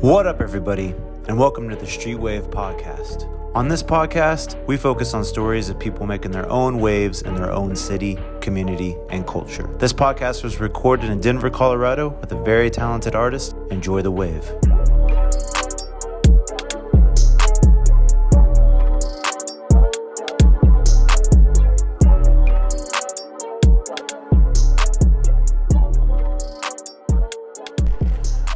What up, everybody, and welcome to the Street Wave Podcast. On this podcast, we focus on stories of people making their own waves in their own city, community, and culture. This podcast was recorded in Denver, Colorado with a very talented artist. Enjoy the wave.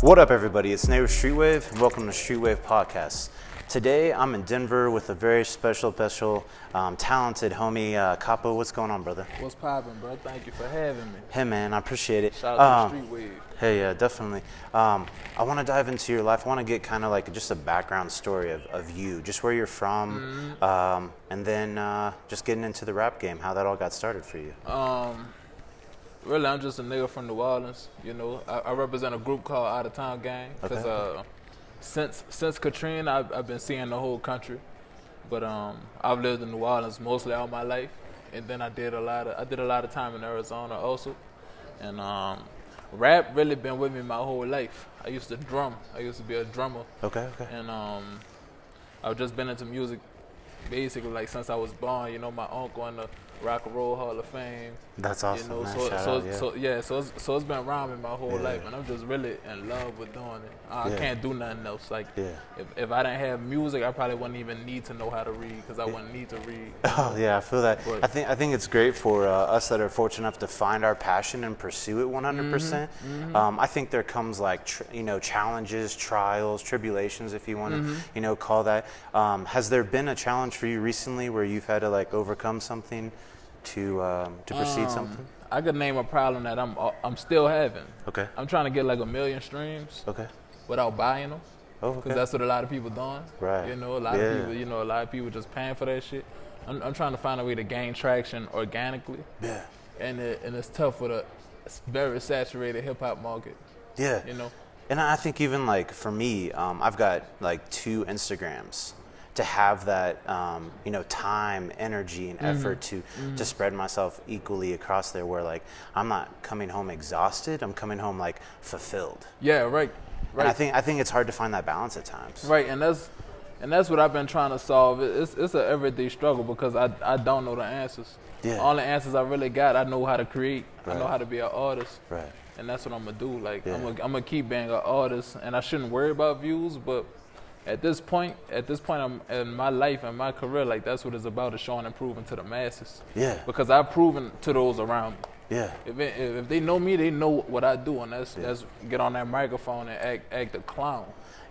What up, everybody? It's with Streetwave, and welcome to Streetwave Podcast. Today, I'm in Denver with a very special, special, um, talented homie, uh, Capo. What's going on, brother? What's poppin', bro? Thank you for having me. Hey, man, I appreciate it. Shout out to Um, the Street Wave. Hey, yeah, definitely. Um, I want to dive into your life. I want to get kind of like just a background story of, of you, just where you're from, Mm-hmm. um, and then uh, just getting into the rap game, how that all got started for you. Um, really, I'm just a nigga from New Orleans. You know, I, I represent a group called Out of Town Gang. Cause Okay. uh, since since Katrina, I've, I've been seeing the whole country. But um, I've lived in New Orleans mostly all my life, and then I did a lot of I did a lot of time in Arizona also, and um, rap really been with me my whole life. I used to drum. I used to be a drummer. Okay, okay. and um, I've just been into music basically like since I was born. You know, my uncle and the Rock and Roll Hall of Fame. That's awesome, you know, man. so Shout so out, yeah. so yeah, so it's, so it's been rhyming my whole Yeah. life, and I'm just really in love with doing it. I Yeah. can't do nothing else. Like if if I didn't have music, I probably wouldn't even need to know how to read because I wouldn't need to read. Oh yeah, I feel that. But- I think I think it's great for uh, us that are fortunate enough to find our passion and pursue it 100. percent Mm-hmm, Um, I think there comes like tr- you know challenges, trials, tribulations, if you want to Mm-hmm. you know call that. Um, has there been a challenge for you recently where you've had to like overcome something to um, to proceed Um, something? I could name a problem that I'm I'm still having. Okay. I'm trying to get like a million streams Okay. without buying them. Oh, Because that's what a lot of people doing. Right. You know, a lot Yeah. of people, you know, a lot of people just paying for that shit. I'm, I'm trying to find a way to gain traction organically, yeah. and it, and it's tough with a very saturated hip hop market. Yeah. You know, And I think even like for me, um, I've got like two Instagrams to have that um, you know time, energy, and Mm-hmm. effort to to spread myself equally across there. Where like I'm not coming home exhausted, I'm coming home like fulfilled. yeah, right, And I right, think I think it's hard to find that balance at times. right, and that's and that's what I've been trying to solve. It's it's an everyday struggle because I I don't know the answers. Yeah. All the answers I really got, I know how to create. Right. I know how to be an artist. Right. and that's what I'm gonna do. Like Yeah. I'm gonna I'm gonna keep being an artist, and I shouldn't worry about views. But at this point, at this point I'm, in my life and my career, like that's what it's about: is showing and proving to the masses. Yeah. Because I've proven to those around me. Yeah. If, it, if they know me, they know what I do, and that's that's get on that microphone and act act a clown.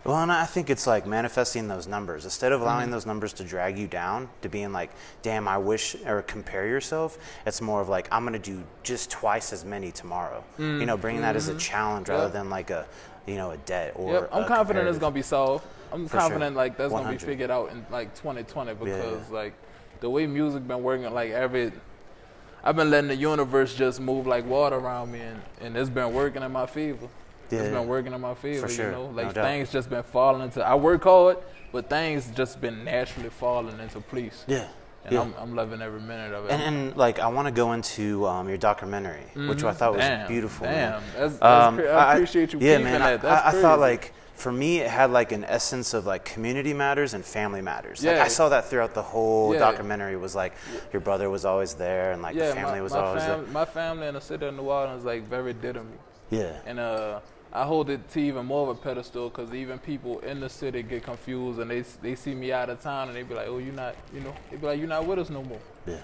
Well, and I think it's like manifesting those numbers. Instead of allowing Mm-hmm. those numbers to drag you down to being like, damn, I wish, or compare yourself, it's more of like, I'm going to do just twice as many tomorrow. You know, bringing that as a challenge rather Mm-hmm. Than like a, you know, a debt or Yep, I'm confident it's gonna be solved. I'm For sure. confident like that's gonna be figured out in like 2020 because yeah. like the way music been working, like every I've been letting the universe just move like water around me, and, and it's been working in my favor. Yeah, it's been working in my favor. sure, You know, no like doubt. things just been falling into. I work hard, but things just been naturally falling into place. Yeah. And yeah. I'm, I'm loving every minute of it. and, and like, I want to go into um, your documentary, which I thought was Mm-hmm. Damn, beautiful. Damn, that's, that's Um, cra- I appreciate you Yeah, man. that. I, I, I thought like for me, it had like an essence of like community matters and family matters. Like Yeah. I saw that throughout the whole Yeah. documentary. Was like your brother was always there, and like yeah, the family my, was my always fam- there. My family in the city of New Orleans like very dear to me. Yeah. And uh, I hold it to even more of a pedestal because even people in the city get confused and they they see me out of town and they be like, oh, you're not, you know, they be like, you're not with us no more. Yeah.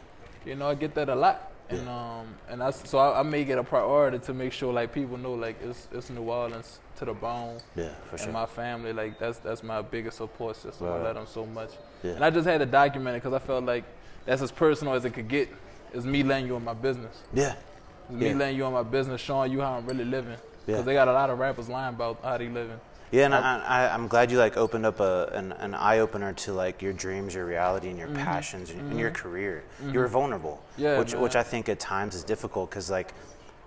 You know, I get that a lot. And um, and I so I, I make it a priority to make sure like people know like it's it's New Orleans to the bone. Yeah, for and sure. And my family, like that's that's my biggest support system. I love them so much. Yeah. And I just had to document it because I felt like that's as personal as it could get. Is me letting you in my business. yeah. It's me Yeah. letting you in my business, showing you how I'm really living. Because Yeah. they got a lot of rappers lying about how they living. Yeah, and I, I, I'm glad you like opened up a, an, an eye opener to like your dreams, your reality, and your passions, and, and your career. You were vulnerable, Mm-hmm. Yeah, which man. which I think at times is difficult because like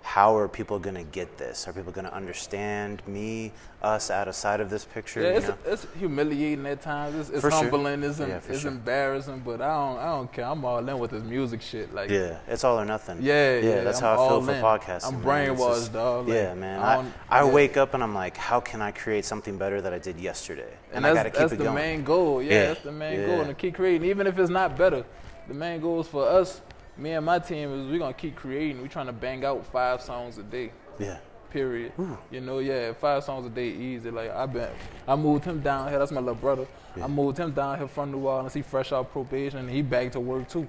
how are people gonna get this? Are people gonna understand me, us, out of sight of this picture? Yeah, you it's, know? it's humiliating at times. It's, it's For sure. humbling. It's, Yeah, it's sure. embarrassing, but I don't I don't care. I'm all in with this music shit. Like yeah, it's all or nothing. Yeah, yeah, that's I'm how I feel for in. podcasting. I'm man. Brainwashed, dog. Like, yeah, man. I I, I, yeah. wake up and I'm like, how can I create something better that I did yesterday? and I that's, gotta keep it going. that's it the going. main goal. Yeah, Yeah, that's the main yeah. goal, and to keep creating, even if it's not better. The main goal is for us, me and my team, is we're gonna keep creating. We're trying to bang out five songs a day. Yeah, Period. You know, yeah, five songs a day easy. Like I've been, I moved him down here. That's my little brother. Yeah. I moved him down here from New Orleans. He fresh out probation. and He back to work too.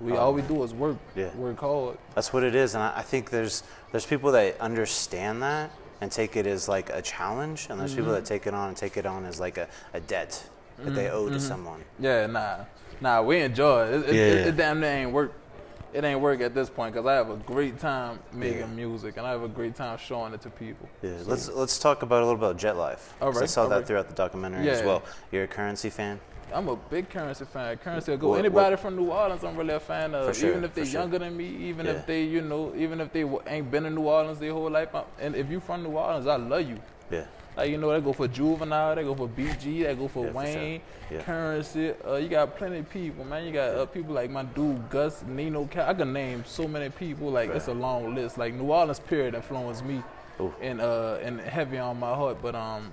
We um, all we do is work. yeah. Work hard. That's what it is, and I, I think there's there's people that understand that and take it as like a challenge, and there's Mm-hmm. people that take it on and take it on as like a, a debt that they owe Mm-hmm. to someone. Yeah, nah, nah. We enjoy it. It, it, Yeah. it, it damn near ain't work. It ain't work at this point because I have a great time making Yeah. music and I have a great time showing it to people. Yeah, So- let's let's talk about a little bit of Jet Life. All 'cause I saw all that right. throughout the documentary as well. You're a currency fan. I'm a big Currency fan. Currency will go. What- Anybody from New Orleans, I'm really a fan of. Sure, even if they're sure. younger than me, even Yeah. if they, you know, even if they ain't been in New Orleans their whole life. I'm, and if you're from New Orleans, I love you. Yeah, Like you know, they go for Juvenile, they go for BG, they go for Yeah, for sure. Wayne, Yeah. Currency. Uh, you got plenty of people, man. You got uh, people like my dude Gus, Nino. Cal- I can name so many people. Like it's a long list. Like New Orleans period influenced me, Ooh. and uh, and heavy on my heart. But um,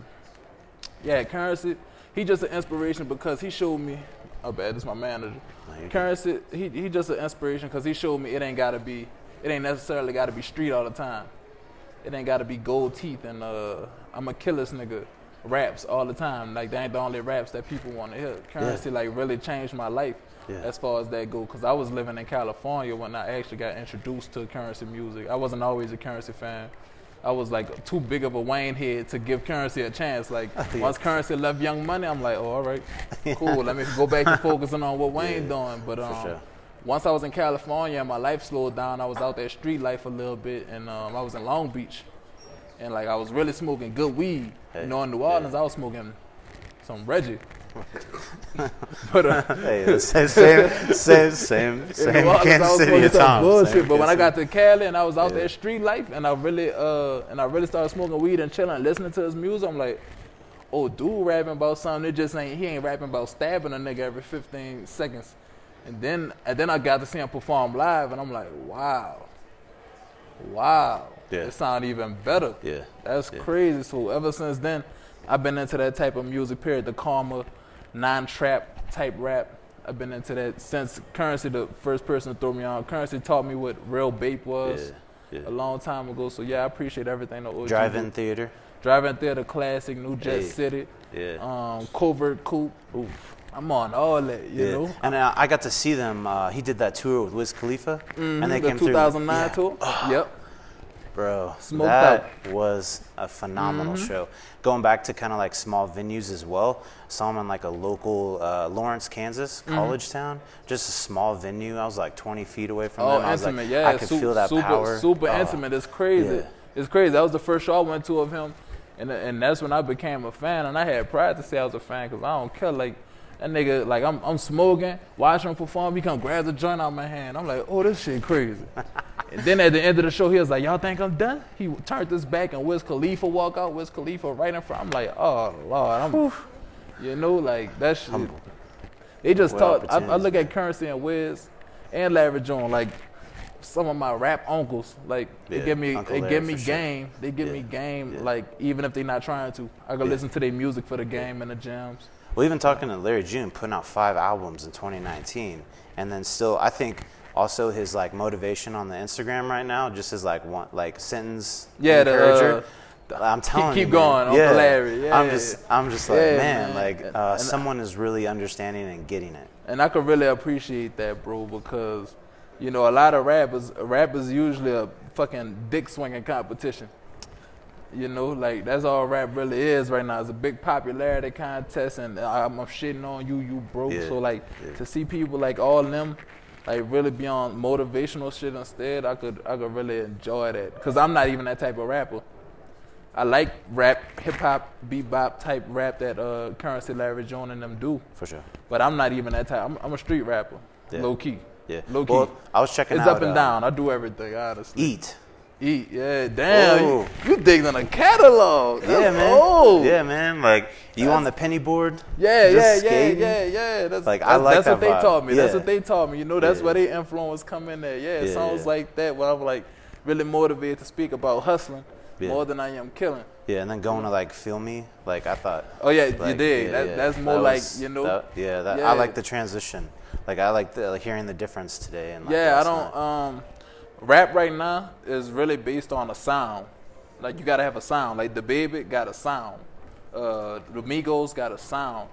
yeah, Currency. He just an inspiration because he showed me. Oh, bad. This my manager. No. Currency. He he just an inspiration because he showed me it ain't gotta be. It ain't necessarily gotta be street all the time. It ain't gotta be gold teeth and uh, I'm a killer's nigga. Raps all the time. Like they ain't the only raps that people want to hear. Currency like really changed my life Yeah. as far as that go. Cause I was living in California when I actually got introduced to currency music. I wasn't always a currency fan. I was like too big of a Wayne head to give currency a chance. Like Yeah. once currency left Young Money, I'm like, oh, all right, cool. Let me go back to focusing on what Wayne Yeah, doing. But um, sure. once I was in California and my life slowed down, I was out there street life a little bit, and um, I was in Long Beach, and like I was really smoking good weed. Hey, you know, in New yeah. Orleans, I was smoking some Reggie. but uh, Hey, it's same, same, same, same New Orleans, I Kansas was City some bullshit. Same But when I got to Cali and I was out Yeah. there street life, and I really uh and I really started smoking weed and chilling, listening to his music, I'm like, oh, dude, rapping about something. It just ain't he ain't rapping about stabbing a nigga every 15 seconds. And then and then I got to see him perform live, and I'm like, wow, wow, Yeah. it sound even better. Yeah. That's Yeah. crazy. So ever since then, I've been into that type of music. Period. The calmer, non-trap type rap. I've been into that since Currency, the first person to throw me on. Currency taught me what real bape was Yeah, yeah. a long time ago. So yeah, I appreciate everything. The OG Drive-in did. theater. drive-in theater, classic, New Jet Hey. City, Yeah. um, Covert Coup. I'm on all that, you yeah. know. And uh, I got to see them. Uh, he did that tour with Wiz Khalifa, Mm. and they the came through. 2009 Yeah. tour. Yep. Bro, Smoked that. Mm-hmm. was a phenomenal show. Going back to kind of like small venues as well. Saw him in like a local uh, Lawrence, Kansas Mm-hmm. college town. Just a small venue. I was like 20 feet away from Oh, them. I intimate, like, yeah. I could super, feel that super, power. Super Oh, intimate. It's crazy. Yeah. It's crazy. That was the first show I went to of him, and and that's when I became a fan. And I had pride to say I was a fan because I don't care. Like that nigga, like I'm I'm smoking, watching him perform. He come grab the joint out of my hand. I'm like, oh, this shit crazy. and then at the end of the show, he was like, y'all think I'm done? He turned this back and Wiz Khalifa walk out. Wiz Khalifa right in front. I'm like, oh lord, I'm, you know, like that shit. Humble. They just What taught. I, I look at Currency and Wiz and Larry June's like some of my rap uncles. Like they give me, Uncle they Larry, give me for sure. game. They give me game. yeah. Like even if they're not trying to, I go Yeah. listen to their music for the game and the jams. Well, even talking to Larry June, putting out five albums in 2019, and then still, I think also his like motivation on the Instagram right now, just his like one like sentence Yeah, the, uh, I'm telling keep you, going, man. Uncle yeah. Larry. Yeah, I'm just. I'm just like, Yeah, man, man. like uh, and- someone is really understanding and getting it. And I could really appreciate that, bro, because you know a lot of rappers, rappers usually a fucking dick swinging competition. You know, like that's all rap really is right now. It's a big popularity contest, and I'm, I'm shitting on you, you broke. Yeah, So like yeah. to see people like all them, like really be on motivational shit instead, I could I could really enjoy that. Cause I'm not even that type of rapper. I like rap, hip hop, bebop type rap that uh, Currency, Larry June's, and them do. For sure. But I'm not even that type. I'm, I'm a street rapper, Yeah. low key. Yeah. Low key. Well, I was checking it's out up and uh, down. I do everything, honestly. Eat. Eat, yeah, damn. You, you digged in a catalog. That's yeah, man. old. Yeah, man. Like you on the penny board? Yeah, yeah, yeah, skating? yeah, yeah. That's Like, that's, I like that's what that they taught me. That's what they taught me. You know, that's Yeah. where they influence come in there. Yeah, Yeah, songs like that where I'm like really motivated to speak about hustling Yeah. more than I am killing. Yeah, and then going to like feel me, like I thought. Oh yeah, you did. yeah, that, yeah. That's more That like you know. that- yeah, that, Yeah. I like the transition. Like I like the like, hearing the difference today. And like, yeah, I don't. night. Um, rap right now is really based on a sound. Like you gotta have a sound. Like DaBaby got a sound. Uh, the Migos got a sound.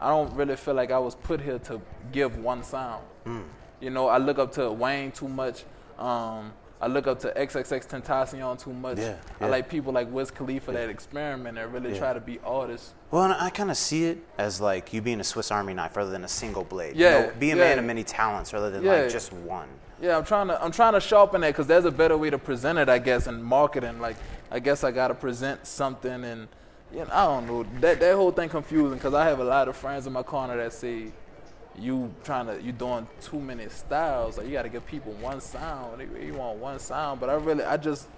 I don't really feel like I was put here to give one sound. Hmm. You know, I look up to Wayne too much. Um, I look up to XXXTentacion too much. Yeah, I like people like Wiz Khalifa that experiment and really Yeah. try to be artists. Well, and I kind of see it as like you being a Swiss Army knife rather than a single blade. Yeah, You know, be a yeah. man of many talents rather than Yeah. like just one. Yeah, I'm trying to I'm trying to sharpen that because there's a better way to present it, I guess, in marketing. Like, I guess I gotta present something, and you know, I don't know that that whole thing confusing because I have a lot of friends in my corner that say you trying to you doing too many styles. Like, you gotta give people one sound. They, you want one sound, but I really I just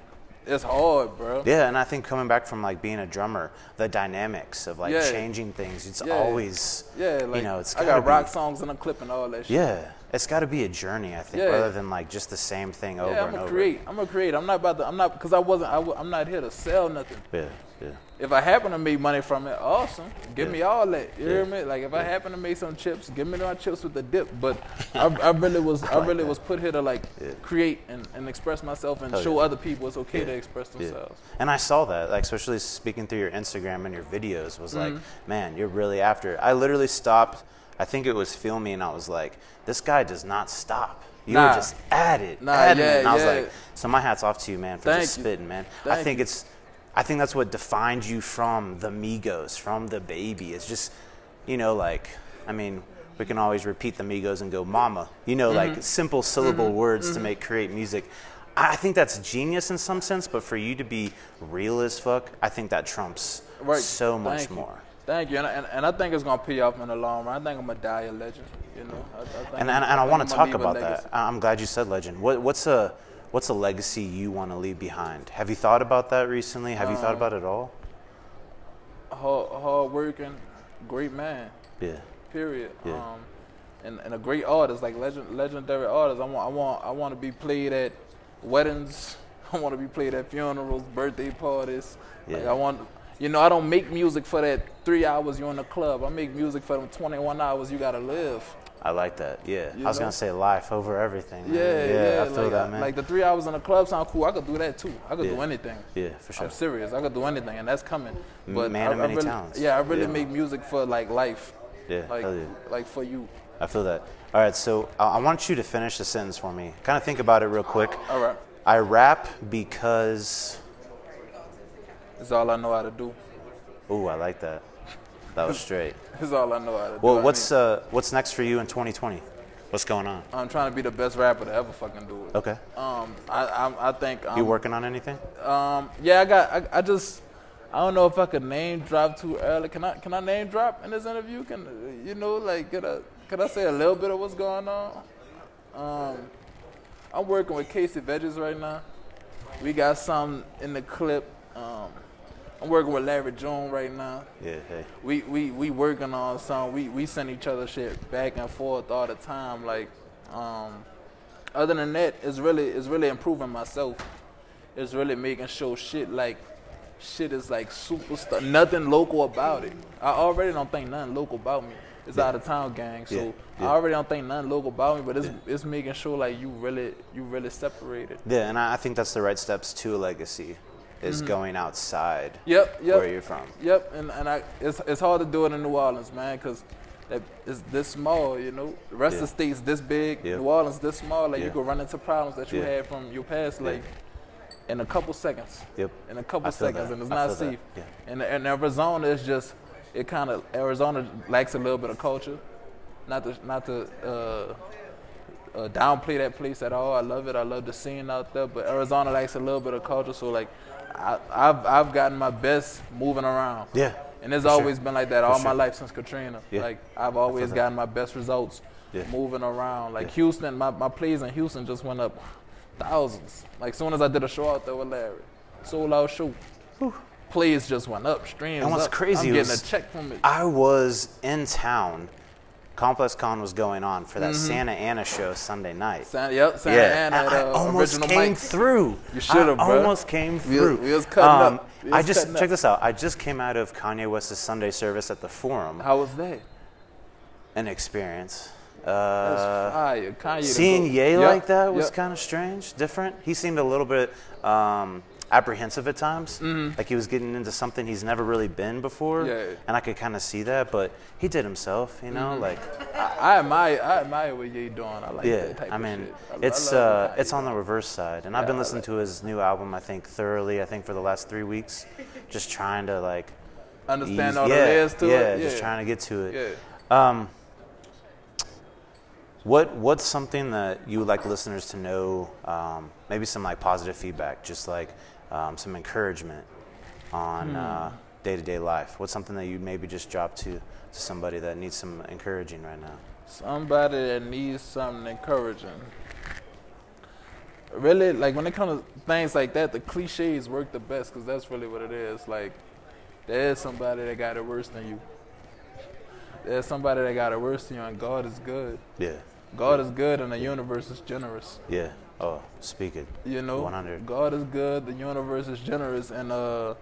it's hard, bro. Yeah, and I think coming back from like being a drummer, the dynamics of like Yeah. changing things, it's Yeah. always Yeah, like you know, it's I rock be- songs in a clip and all that shit. Yeah, it's got to be a journey, I think, Yeah. rather than like just the same thing over Yeah, I'm and a over. create. I'm gonna create. I'm not about to. I'm not because I wasn't. I, am not here to sell nothing. Yeah, yeah. If I happen to make money from it, awesome. Give Yeah. me all that. You hear me? Like if I happen to make some chips, give me my chips with the dip. But I, I really was, I, like really that. was put here to like Yeah. create and, and express myself and show yeah. other people it's okay Yeah. to express Yeah. themselves. And I saw that, like especially speaking through your Instagram and your videos, was like, Mm-hmm. man, you're really after it. I literally stopped. I think it was filming, and I was like, this guy does not stop. You Nah. were just at it, Nah, at it. yeah, And I was yeah. like, so my hat's off to you, man, for Thank just spitting, man. I Thank think you. it's, I think that's what defined you from the Migos, from DaBaby. It's just, you know, like, I mean, we can always repeat the Migos and go, mama. You know, Mm-hmm. like simple syllable words to make create music. I I think that's genius in some sense, but for you to be real as fuck, I think that trumps Right. so much Thank more. Thank you, and, and, and I think it's gonna pay off in the long run. I think I'm gonna die a legend. You know, I, I think And, and, and I think want to talk about that. I- I'm glad you said legend. What, what's a what's a legacy you want to leave behind? Have you thought about that recently? Have you thought Um, about it at all? Hard, hard working, great man. Yeah. period. Yeah. Um, and, and a great artist, like legend, legendary artist. I want, I want, I want to be played at weddings. I want to be played at funerals, birthday parties. Like Yeah. I want, you know, I don't make music for that three hours you're in the club. I make music for them 21 hours you gotta live. I like that. Yeah. You I was know? gonna say life over everything. Yeah, Yeah. yeah. I feel like, that, man. Like the three hours in the club sound cool. I could do that too. I could do anything. yeah, for sure. I'm serious. I could do anything, and that's coming. But man I, of I many really, talents. Yeah, I really Yeah. make music for like life. Yeah. Like, yeah. like for you. I feel that. All right, so I want you to finish the sentence for me. Kind of think about it real quick. All right. I rap because. It's all I know how to do. Ooh, I like that. That was straight. That's all I know how to do. Well, I what's mean, uh, what's next for you in 2020? What's going on? I'm trying to be the best rapper to ever fucking do it. Okay. Um, I, I, I think. Um, You working on anything? Um, yeah, I got. I, I just. I don't know if I could name drop too early. Can I? Can I name drop in this interview? Can you know? Like, could I? Could I say a little bit of what's going on? Um, I'm working with Casey Veggies right now. We got some in the clip. I'm working with Larry June right now. Yeah. Hey. we we we working on some. We we send each other shit back and forth all the time. Like, um, other than that, it's really it's really improving myself. It's really making sure shit like shit is like super stuff. Nothing local about it. I already don't think nothing local about me. It's out of town gang, so Yeah, I already don't think nothing local about me. But it's Yeah. it's making sure like you really you really separated. Yeah, and I I think that's the right steps to legacy, is going outside Yep, yep. where you're from. Yep, and, and I it's it's hard to do it in New Orleans, man, because it's this small, you know. The rest of the state's this big. Yeah. New Orleans this small. Like Yeah. you could run into problems that you Yeah. had from your past, Yeah. like in a couple seconds. Yep. In a couple seconds, that. and it's I not that. safe. Yeah. And and Arizona is just it kind of Arizona lacks a little bit of culture. Not to not to uh, uh, downplay that place at all. I love it. I love the scene out there. But Arizona lacks a little bit of culture. So like, I, I've I've gotten my best moving around. Yeah. And it's for sure. always been like that all my sure. life since Katrina. Yeah. Like I've always gotten my best results Yeah. moving around. Like Yeah. Houston, my, my plays in Houston just went up thousands. Like soon as I did a show out there with Larry, sold out show. Plays just went up, streams. And what's up. crazy I'm getting was- a check from it. I was in town. ComplexCon was going on for Mm-hmm. that Santa Ana show Sunday night. Santa, yep, Santa yeah, Ana, I uh, almost came mics. through. You should've, bro. almost came We- through. we was cutting up. We I just check up. this out. I just came out of Kanye West's Sunday service at the Forum. How was that? An experience. Uh, fire. Kanye. seeing. Ye Yep, like that was yep. kind of strange, different. He seemed a little bit um, apprehensive at times, like he was getting into something he's never really been before, Mm-hmm. Yeah. and I could kind of see that. But he did himself, you Mm-hmm. know, like I, I admire, I admire what Ye doing. I like yeah. that type I of mean, shit. I- it's I uh, it's on the reverse side, and I've been listening like- to his new album. I think thoroughly. I think for the last three weeks, just trying to like understand ease- all yeah, the layers to yeah, it. just trying to get to it. Yeah. Um, what what's something that you would like listeners to know? Um, maybe some like positive feedback, just like um, some encouragement on uh, day-to-day life. What's something that you maybe just drop to to somebody that needs some encouraging right now? Somebody that needs something encouraging. Really, like when it comes to things like that, the cliches work the best because that's really what it is. Like, there's somebody that got it worse than you. There's somebody that got it worse than you, and God is good. Yeah, God is good, and the universe is generous. yeah. Oh, speak it. You know, 100. God is good. The universe is generous, and uh,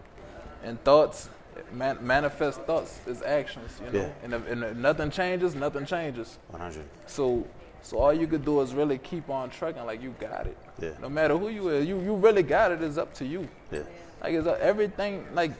and thoughts, man, manifest thoughts is actions. You know, Yeah. and, if, and if nothing changes, nothing changes. 100. So, so all you could do is really keep on trucking, like you got it. Yeah. No matter who you is, you you really got it. It's up to you. Yeah, Like it's uh, everything. Like,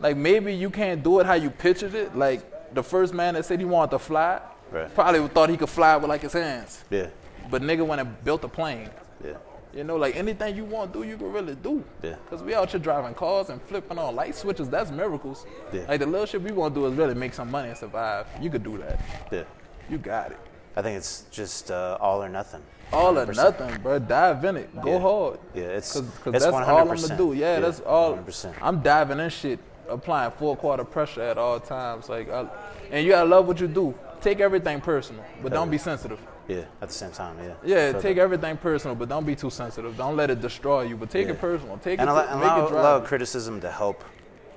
like maybe you can't do it how you pictured it. Like the first man that said he wanted to fly, Right. probably thought he could fly with like his hands. yeah, But nigga went and built a plane. yeah, You know, like anything you want to do, you can really do. Yeah. Cause we out here driving cars and flipping on light switches. That's miracles. Yeah. Like the little shit we want to do is really make some money and survive. You could do that. yeah. You got it. I think it's just uh, all or nothing. All or 100%. nothing, bro. Dive in it. Go Yeah. hard. Yeah, it's Cause, cause it's that's 100%. all I'm gonna do. Yeah, that's all. 100%. I'm diving in shit, applying full quarter pressure at all times. Like, I, and you gotta love what you do. Take everything personal, but don't be sensitive. Yeah, at the same time, yeah. Yeah, Feel take that. everything personal, but don't be too sensitive. Don't let it destroy you, but take Yeah. it personal. Take and it, allow, make allow, allow criticism to help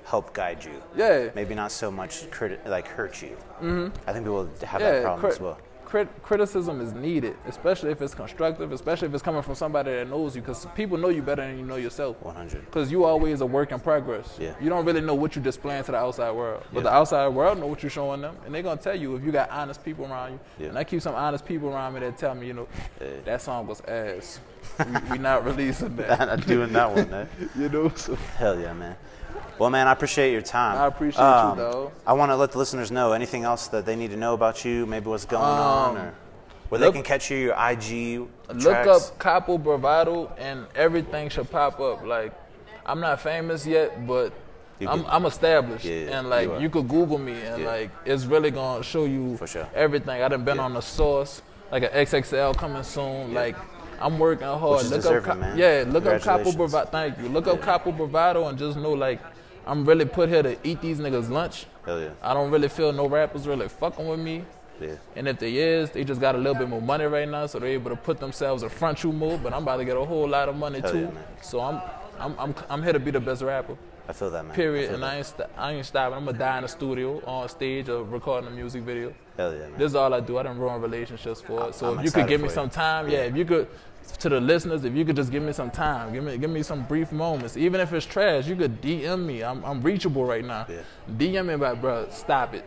help guide you. Yeah. Maybe not so much criti- like hurt you. Mm-hmm. I think people have yeah, that problem crit- as well. Crit- criticism is needed, especially if it's constructive, especially if it's coming from somebody that knows you, because people know you better than you know yourself. 100. Because you always a work in progress. Yeah. You don't really know what you're displaying to the outside world. But Yeah. the outside world know what you're showing them. And they're going to tell you if you got honest people around you. Yeah. And I keep some honest people around me that tell me, you know, Yeah. that song was ass. we, we not releasing that. Not doing that one, man. you know? So Hell yeah, man. Well, man, I appreciate your time. Um, I appreciate you, though. I want to let the listeners know anything else that they need to know about you, maybe what's going on, or where they Um, can catch you, your IG look tracks. up Capo Bravado and everything should pop up. Like, I'm not famous yet, but I'm. I'm established. Yeah, and like, you you, could Google me and Yeah. like, it's really gonna show you For sure. everything. I done been Yeah. on the source, like an XXL coming soon. Like, I'm working hard. Which look up, man. yeah, look up Capo Bravado. Thank you. Look up Capo Bravado and just know like, I'm really put here to eat these niggas lunch. Hell yeah. I don't really feel no rappers really fucking with me. Yeah. And if they is, they just got a little bit more money right now, so they're able to put themselves in front you more. But I'm about to get a whole lot of money Hell too. yeah, so I'm, I'm, I'm, I'm here to be the best rapper. I feel that, man. Period. feel And that. I ain't, st- I ain't stopping. I'm gonna die in the studio, on stage, or recording a music video. Hell yeah, man. This is all I do. I done ruin relationships for it. So I'm if you could give me for some you. time, yeah. If you could, to the listeners, if you could just give me some time, give me, give me some brief moments. Even if it's trash, you could DM me. I'm, I'm reachable right now. Yeah. DM me, but bro, stop it.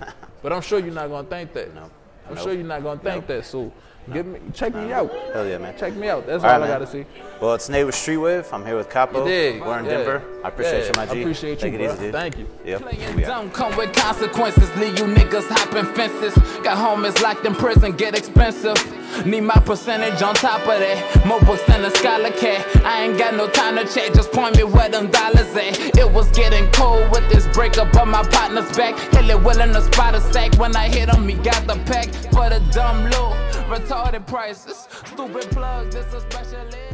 but I'm sure you're not gonna think that. No. I'm Nope. sure you're not gonna think Nope. that. So, give me, check me out. Hell yeah, man. Check me out. That's All all, right, I man. gotta see. Well, it's Nate with Streetwave. I'm here with Capo. You dig? We're in Yeah. Denver. I appreciate Yeah, you, my G. I appreciate Take you, it bro. easy, dude. Thank you. Yep. Playing We dumb come with consequences, leave you niggas hopping fences. Got homies locked in prison, get expensive. Need my percentage on top of that. More books than a scholar cat. I ain't got no time to chat, just point me where them dollars at. It was getting cold with this breakup, but my partner's back. Hella willing to spot a sack. When I hit him, he got the pack for the dumb low. Retarded prices, stupid plugs, this a special.